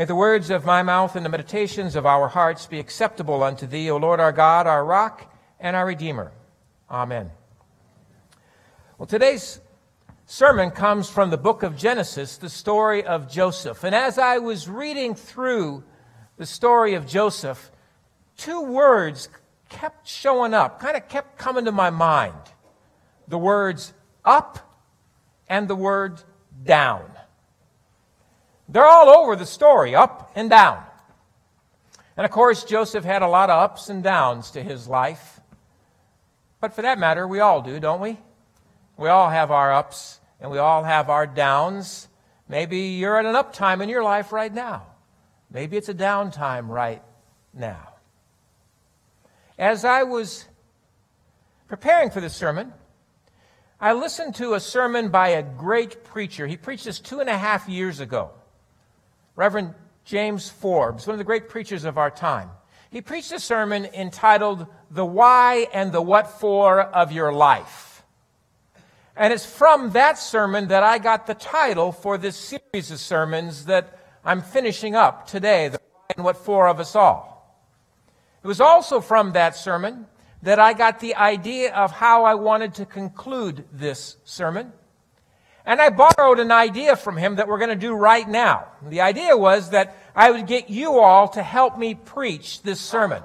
May the words of my mouth and the meditations of our hearts be acceptable unto thee, O Lord our God, our rock and our Redeemer. Amen. Well, today's sermon comes from the book of Genesis, the story of Joseph. And as I was reading through the story of Joseph, two words kept showing up, kind of kept coming to my mind the words up and the word down. They're all over the story, up and down. And of course, Joseph had a lot of ups and downs to his life. But for that matter, we all do, don't we? We all have our ups and we all have our downs. Maybe you're at an up time in your life right now. Maybe it's a down time right now. As I was preparing for this sermon, I listened to a sermon by a great preacher. He preached this two and a half years ago. Reverend James Forbes, one of the great preachers of our time. He preached a sermon entitled The Why and the What For of Your Life. And it's from that sermon that I got the title for this series of sermons that I'm finishing up today, The Why and What For of Us All. It was also from that sermon that I got the idea of how I wanted to conclude this sermon. And I borrowed an idea from him that we're going to do right now. The idea was that I would get you all to help me preach this sermon.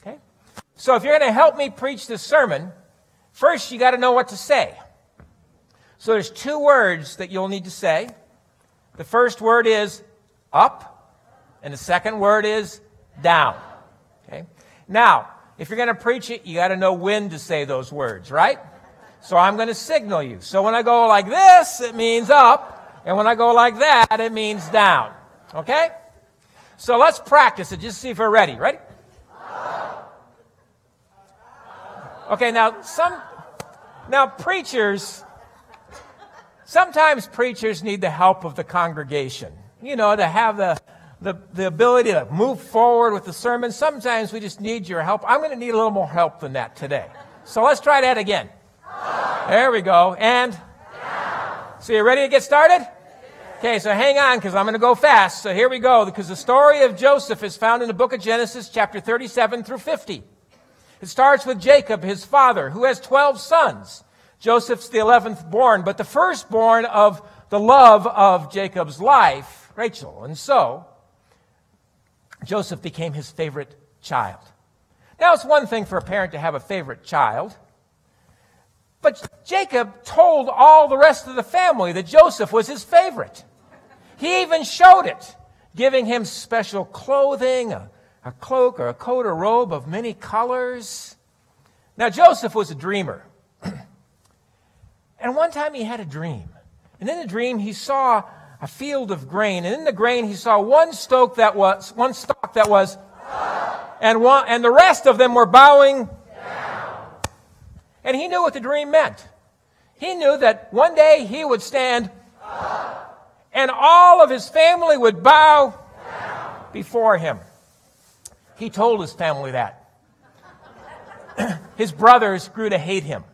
Okay? So if you're going to help me preach this sermon, first you got to know what to say. So there's two words that you'll need to say. The first word is up, and the second word is down. Okay? Now, if you're going to preach it, you got to know when to say those words, right? So I'm going to signal you. So when I go like this, it means up. And when I go like that, it means down. Okay? So let's practice it. Just see if we're ready. Ready? Okay, now some, now preachers, sometimes preachers need the help of the congregation. You know, to have the, the, the ability to move forward with the sermon. Sometimes we just need your help. I'm going to need a little more help than that today. So let's try that again. There we go. And? So you ready to get started? Okay, so hang on because I'm going to go fast. So here we go because the story of Joseph is found in the book of Genesis, chapter 37 through 50. It starts with Jacob, his father, who has 12 sons. Joseph's the 11th born, but the firstborn of the love of Jacob's life, Rachel. And so, Joseph became his favorite child. Now, it's one thing for a parent to have a favorite child. But Jacob told all the rest of the family that Joseph was his favorite. He even showed it, giving him special clothing, a, a cloak or a coat or robe of many colors. Now, Joseph was a dreamer. and one time he had a dream. And in the dream, he saw a field of grain. And in the grain, he saw one stalk that was, one stalk that was, and, one, and the rest of them were bowing and he knew what the dream meant. He knew that one day he would stand and all of his family would bow before him. He told his family that. his brothers grew to hate him.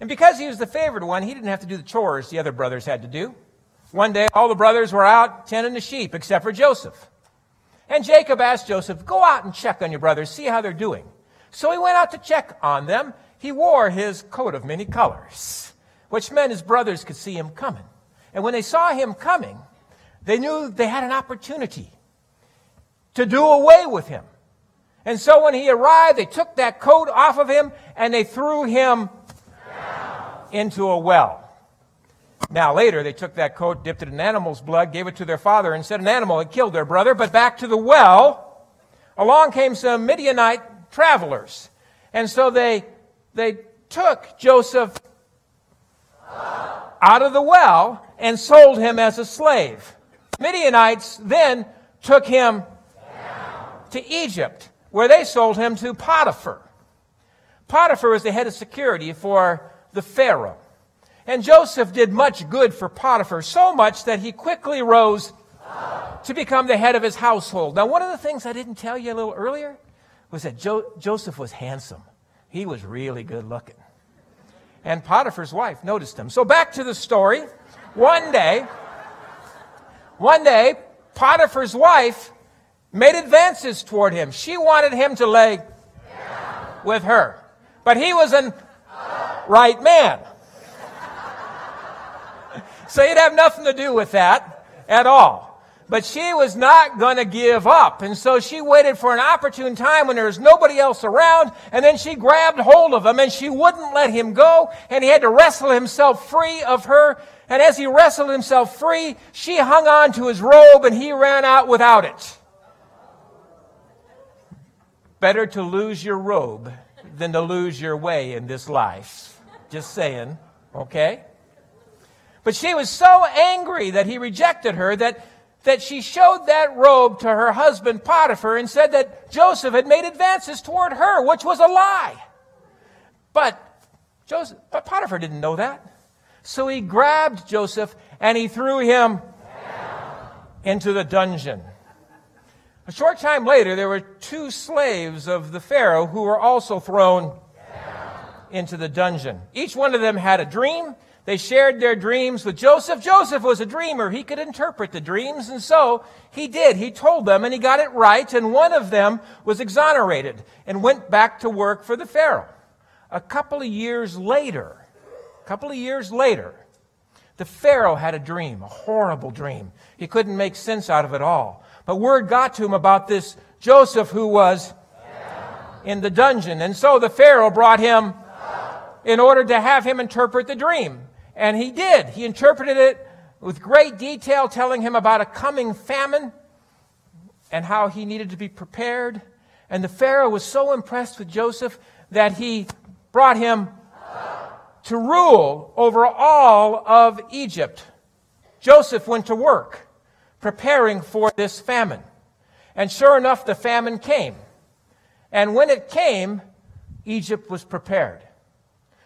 And because he was the favored one, he didn't have to do the chores the other brothers had to do. One day, all the brothers were out tending the sheep except for Joseph. And Jacob asked Joseph, Go out and check on your brothers, see how they're doing. So he went out to check on them, he wore his coat of many colors, which meant his brothers could see him coming. And when they saw him coming, they knew they had an opportunity to do away with him. And so when he arrived, they took that coat off of him and they threw him into a well. Now, later, they took that coat, dipped it in animal's blood, gave it to their father, and said an animal had killed their brother. But back to the well, along came some Midianite travelers. And so they they took Joseph out of the well and sold him as a slave. Midianites then took him to Egypt, where they sold him to Potiphar. Potiphar was the head of security for the Pharaoh. And Joseph did much good for Potiphar, so much that he quickly rose to become the head of his household. Now, one of the things I didn't tell you a little earlier was that jo- Joseph was handsome. He was really good looking. And Potiphar's wife noticed him. So back to the story. One day, one day, Potiphar's wife made advances toward him. She wanted him to lay with her. But he was an right man. so he'd have nothing to do with that at all. But she was not going to give up. And so she waited for an opportune time when there was nobody else around. And then she grabbed hold of him and she wouldn't let him go. And he had to wrestle himself free of her. And as he wrestled himself free, she hung on to his robe and he ran out without it. Better to lose your robe than to lose your way in this life. Just saying, okay? But she was so angry that he rejected her that that she showed that robe to her husband Potiphar and said that Joseph had made advances toward her, which was a lie. But Joseph, but Potiphar didn't know that. So he grabbed Joseph and he threw him into the dungeon. A short time later, there were two slaves of the Pharaoh who were also thrown into the dungeon. Each one of them had a dream they shared their dreams with Joseph. Joseph was a dreamer. He could interpret the dreams, and so he did. He told them, and he got it right, and one of them was exonerated and went back to work for the Pharaoh. A couple of years later, a couple of years later, the Pharaoh had a dream, a horrible dream. He couldn't make sense out of it all. But word got to him about this Joseph who was in the dungeon. And so the Pharaoh brought him in order to have him interpret the dream. And he did. He interpreted it with great detail, telling him about a coming famine and how he needed to be prepared. And the Pharaoh was so impressed with Joseph that he brought him to rule over all of Egypt. Joseph went to work preparing for this famine. And sure enough, the famine came. And when it came, Egypt was prepared.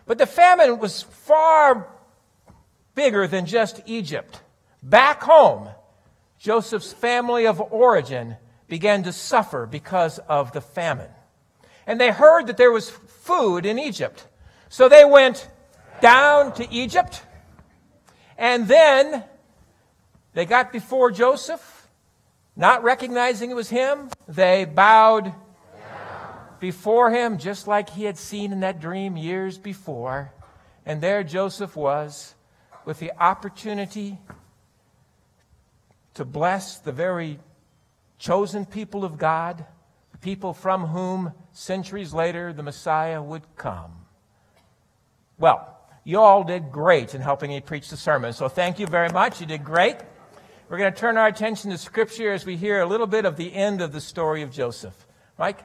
But the famine was far bigger than just Egypt. Back home, Joseph's family of origin began to suffer because of the famine. And they heard that there was food in Egypt. So they went down to Egypt. And then they got before Joseph, not recognizing it was him. They bowed before him, just like he had seen in that dream years before. And there Joseph was with the opportunity to bless the very chosen people of God, people from whom centuries later the Messiah would come. Well, you all did great in helping me preach the sermon, so thank you very much. You did great. We're going to turn our attention to Scripture as we hear a little bit of the end of the story of Joseph. Mike?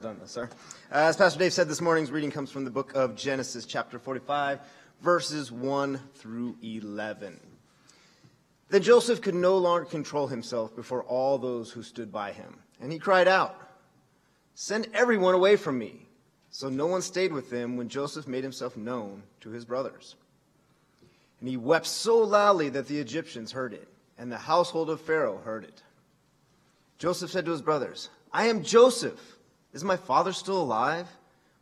Done, this, sir. Uh, as Pastor Dave said, this morning's reading comes from the book of Genesis, chapter 45, verses 1 through 11. Then Joseph could no longer control himself before all those who stood by him, and he cried out, Send everyone away from me. So no one stayed with them when Joseph made himself known to his brothers. And he wept so loudly that the Egyptians heard it, and the household of Pharaoh heard it. Joseph said to his brothers, I am Joseph. Is my father still alive?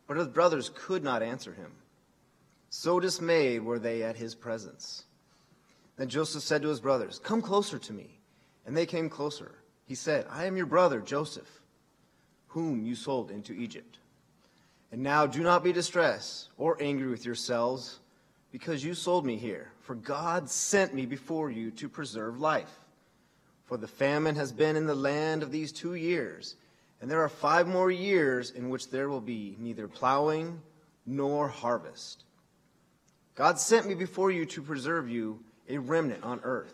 But his brothers could not answer him. So dismayed were they at his presence. Then Joseph said to his brothers, Come closer to me. And they came closer. He said, I am your brother, Joseph, whom you sold into Egypt. And now do not be distressed or angry with yourselves because you sold me here. For God sent me before you to preserve life. For the famine has been in the land of these two years and there are five more years in which there will be neither plowing nor harvest. God sent me before you to preserve you a remnant on earth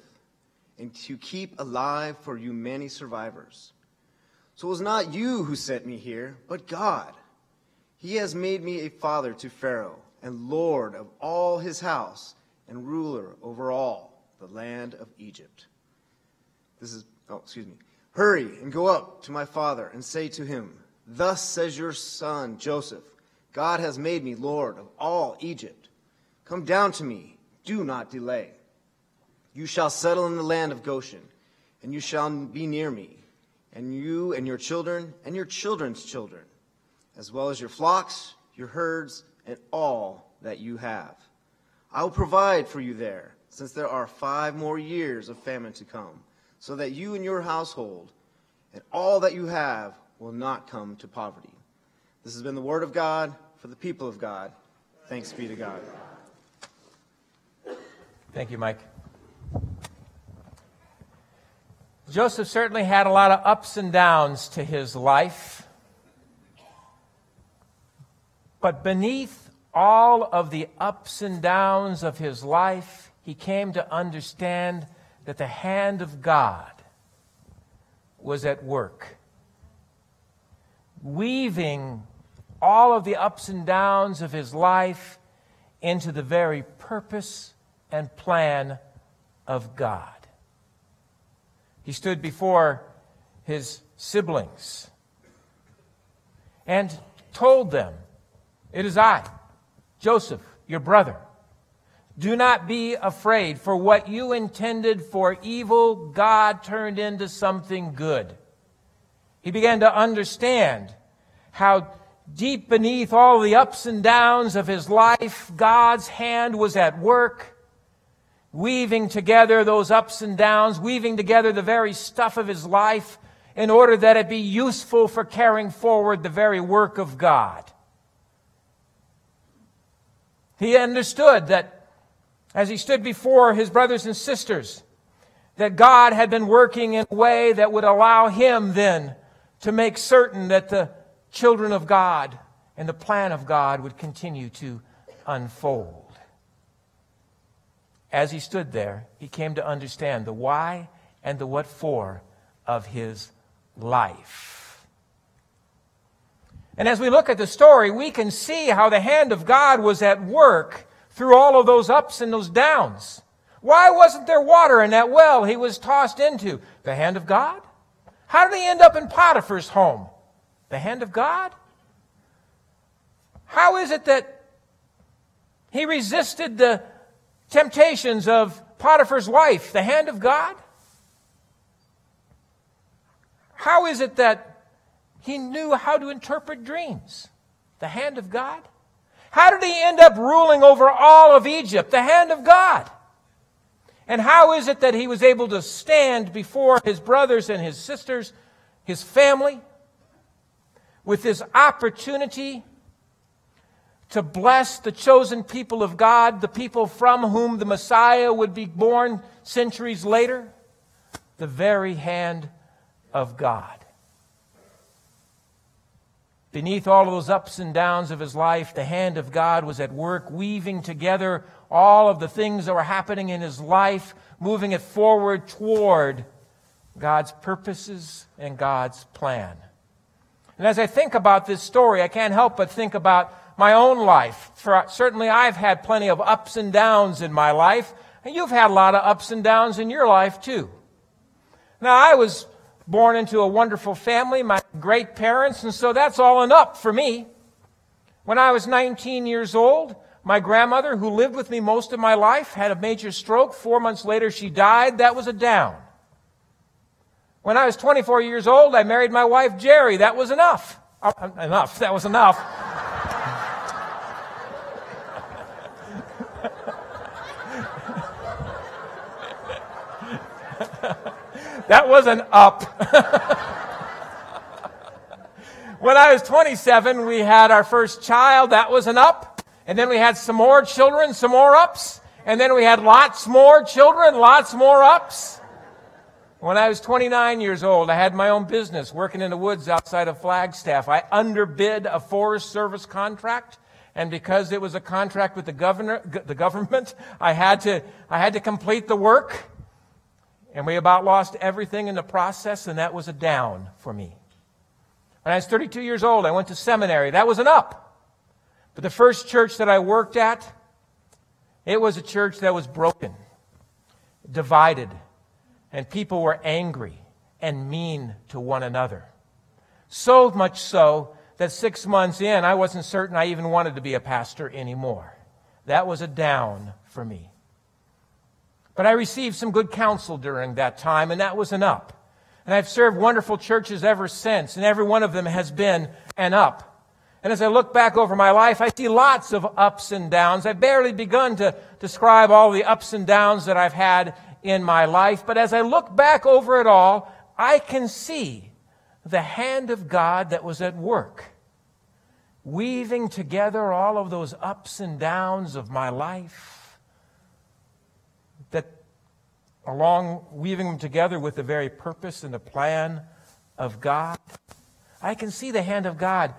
and to keep alive for you many survivors. So it was not you who sent me here, but God. He has made me a father to Pharaoh and Lord of all his house and ruler over all the land of Egypt. This is, oh, excuse me. Hurry and go up to my father and say to him, Thus says your son Joseph, God has made me Lord of all Egypt. Come down to me, do not delay. You shall settle in the land of Goshen, and you shall be near me, and you and your children and your children's children, as well as your flocks, your herds, and all that you have. I will provide for you there, since there are five more years of famine to come, so that you and your household and all that you have will not come to poverty. This has been the word of God for the people of God. Thanks be to God. Thank you, Mike. Joseph certainly had a lot of ups and downs to his life. But beneath all of the ups and downs of his life, he came to understand that the hand of God was at work, weaving all of the ups and downs of his life into the very purpose and plan of God. He stood before his siblings and told them, It is I, Joseph, your brother. Do not be afraid, for what you intended for evil, God turned into something good. He began to understand how deep beneath all the ups and downs of his life, God's hand was at work weaving together those ups and downs, weaving together the very stuff of his life in order that it be useful for carrying forward the very work of God. He understood that as he stood before his brothers and sisters, that God had been working in a way that would allow him then to make certain that the children of God and the plan of God would continue to unfold as he stood there, he came to understand the why and the what for of his life. And as we look at the story, we can see how the hand of God was at work through all of those ups and those downs. Why wasn't there water in that well he was tossed into? The hand of God? How did he end up in Potiphar's home? The hand of God? How is it that he resisted the temptations of Potiphar's wife, the hand of God? How is it that he knew how to interpret dreams? The hand of God? How did he end up ruling over all of Egypt? The hand of God. And how is it that he was able to stand before his brothers and his sisters, his family, with this opportunity to bless the chosen people of God, the people from whom the Messiah would be born centuries later? The very hand of God. Beneath all of those ups and downs of his life, the hand of God was at work, weaving together all of the things that were happening in his life, moving it forward toward God's purposes and God's plan. And as I think about this story, I can't help but think about my own life. For certainly I've had plenty of ups and downs in my life, and you've had a lot of ups and downs in your life too. Now, I was born into a wonderful family, my great parents, and so that's all an up for me. When I was 19 years old, my grandmother, who lived with me most of my life, had a major stroke. Four months later, she died. That was a down. When I was 24 years old, I married my wife, Jerry. That was enough. Uh, enough. That was enough. That was an up. when I was 27, we had our first child. That was an up. And then we had some more children, some more ups. And then we had lots more children, lots more ups. When I was 29 years old, I had my own business working in the woods outside of Flagstaff. I underbid a Forest Service contract. And because it was a contract with the governor, the government, I had to, I had to complete the work. And we about lost everything in the process, and that was a down for me. When I was 32 years old, I went to seminary. That was an up. But the first church that I worked at, it was a church that was broken, divided, and people were angry and mean to one another. So much so that six months in, I wasn't certain I even wanted to be a pastor anymore. That was a down for me. But I received some good counsel during that time, and that was an up. And I've served wonderful churches ever since, and every one of them has been an up. And as I look back over my life, I see lots of ups and downs. I've barely begun to describe all the ups and downs that I've had in my life. But as I look back over it all, I can see the hand of God that was at work, weaving together all of those ups and downs of my life, that along weaving them together with the very purpose and the plan of God. I can see the hand of God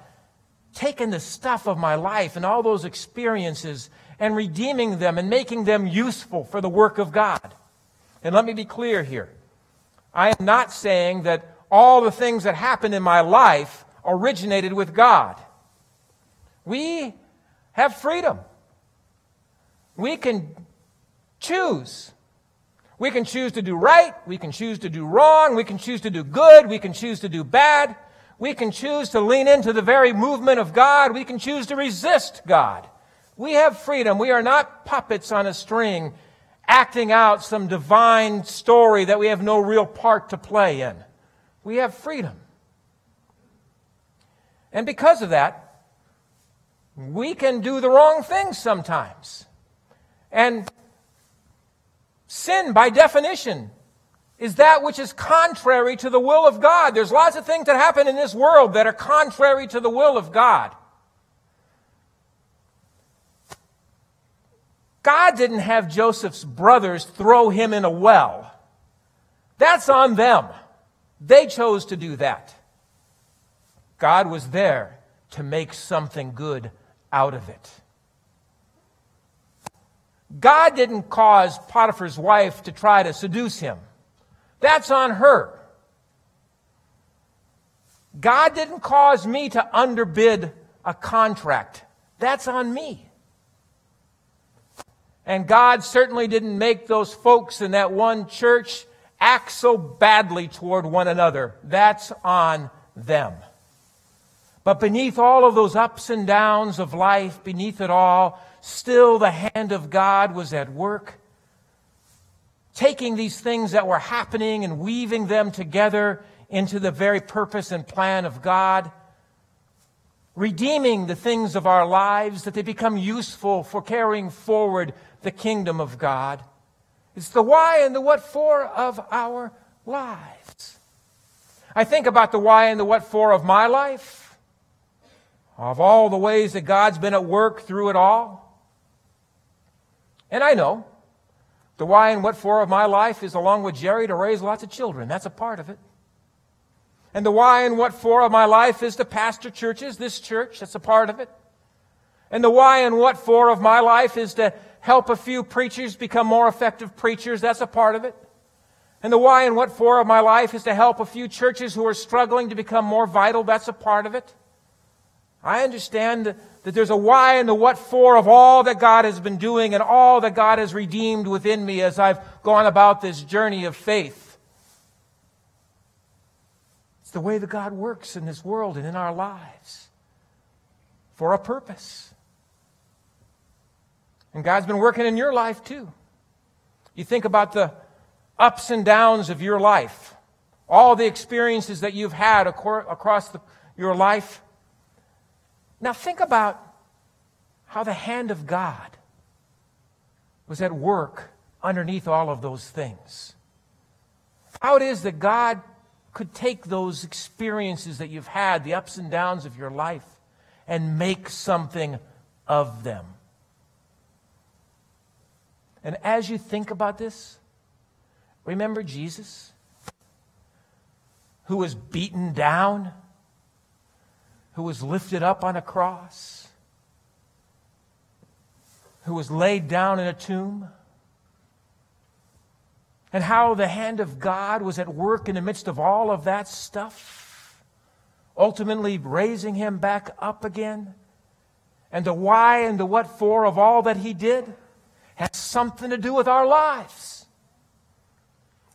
taking the stuff of my life and all those experiences and redeeming them and making them useful for the work of God. And let me be clear here. I am not saying that all the things that happened in my life originated with God. We have freedom. We can choose. We can choose to do right. We can choose to do wrong. We can choose to do good. We can choose to do bad. We can choose to lean into the very movement of God. We can choose to resist God. We have freedom. We are not puppets on a string acting out some divine story that we have no real part to play in. We have freedom. And because of that, we can do the wrong things sometimes. And sin, by definition, is that which is contrary to the will of God. There's lots of things that happen in this world that are contrary to the will of God. God didn't have Joseph's brothers throw him in a well. That's on them. They chose to do that. God was there to make something good out of it. God didn't cause Potiphar's wife to try to seduce him. That's on her. God didn't cause me to underbid a contract. That's on me. And God certainly didn't make those folks in that one church act so badly toward one another. That's on them. But beneath all of those ups and downs of life, beneath it all, still the hand of God was at work taking these things that were happening and weaving them together into the very purpose and plan of God, redeeming the things of our lives that they become useful for carrying forward the kingdom of God. It's the why and the what for of our lives. I think about the why and the what for of my life, of all the ways that God's been at work through it all. And I know the why and what for of my life is, along with Jerry, to raise lots of children. That's a part of it. And the why and what for of my life is to pastor churches, this church, that's a part of it. And the why and what for of my life is to help a few preachers become more effective preachers, that's a part of it. And the why and what for of my life is to help a few churches who are struggling to become more vital, that's a part of it. I understand that there's a why and the what for of all that God has been doing and all that God has redeemed within me as I've gone about this journey of faith. It's the way that God works in this world and in our lives for a purpose. And God's been working in your life too. You think about the ups and downs of your life, all the experiences that you've had across the, your life. Now, think about how the hand of God was at work underneath all of those things. How it is that God could take those experiences that you've had, the ups and downs of your life, and make something of them. And as you think about this, remember Jesus, who was beaten down who was lifted up on a cross, who was laid down in a tomb, and how the hand of God was at work in the midst of all of that stuff, ultimately raising him back up again. And the why and the what for of all that he did has something to do with our lives.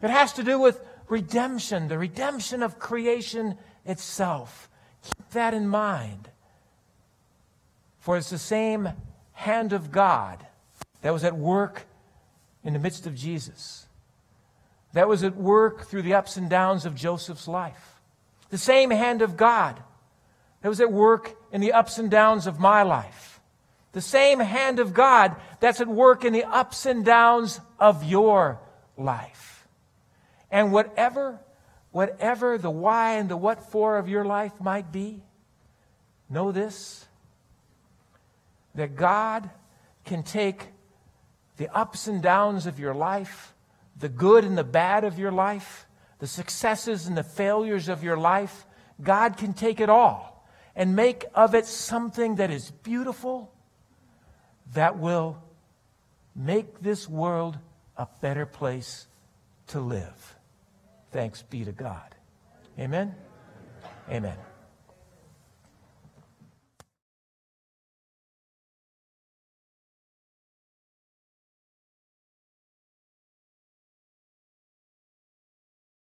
It has to do with redemption, the redemption of creation itself. Keep that in mind. For it's the same hand of God that was at work in the midst of Jesus, that was at work through the ups and downs of Joseph's life. The same hand of God that was at work in the ups and downs of my life. The same hand of God that's at work in the ups and downs of your life. And whatever, whatever the why and the what for of your life might be, know this that God can take the ups and downs of your life, the good and the bad of your life, the successes and the failures of your life, God can take it all and make of it something that is beautiful, that will make this world a better place to live. Thanks be to God. Amen? Amen.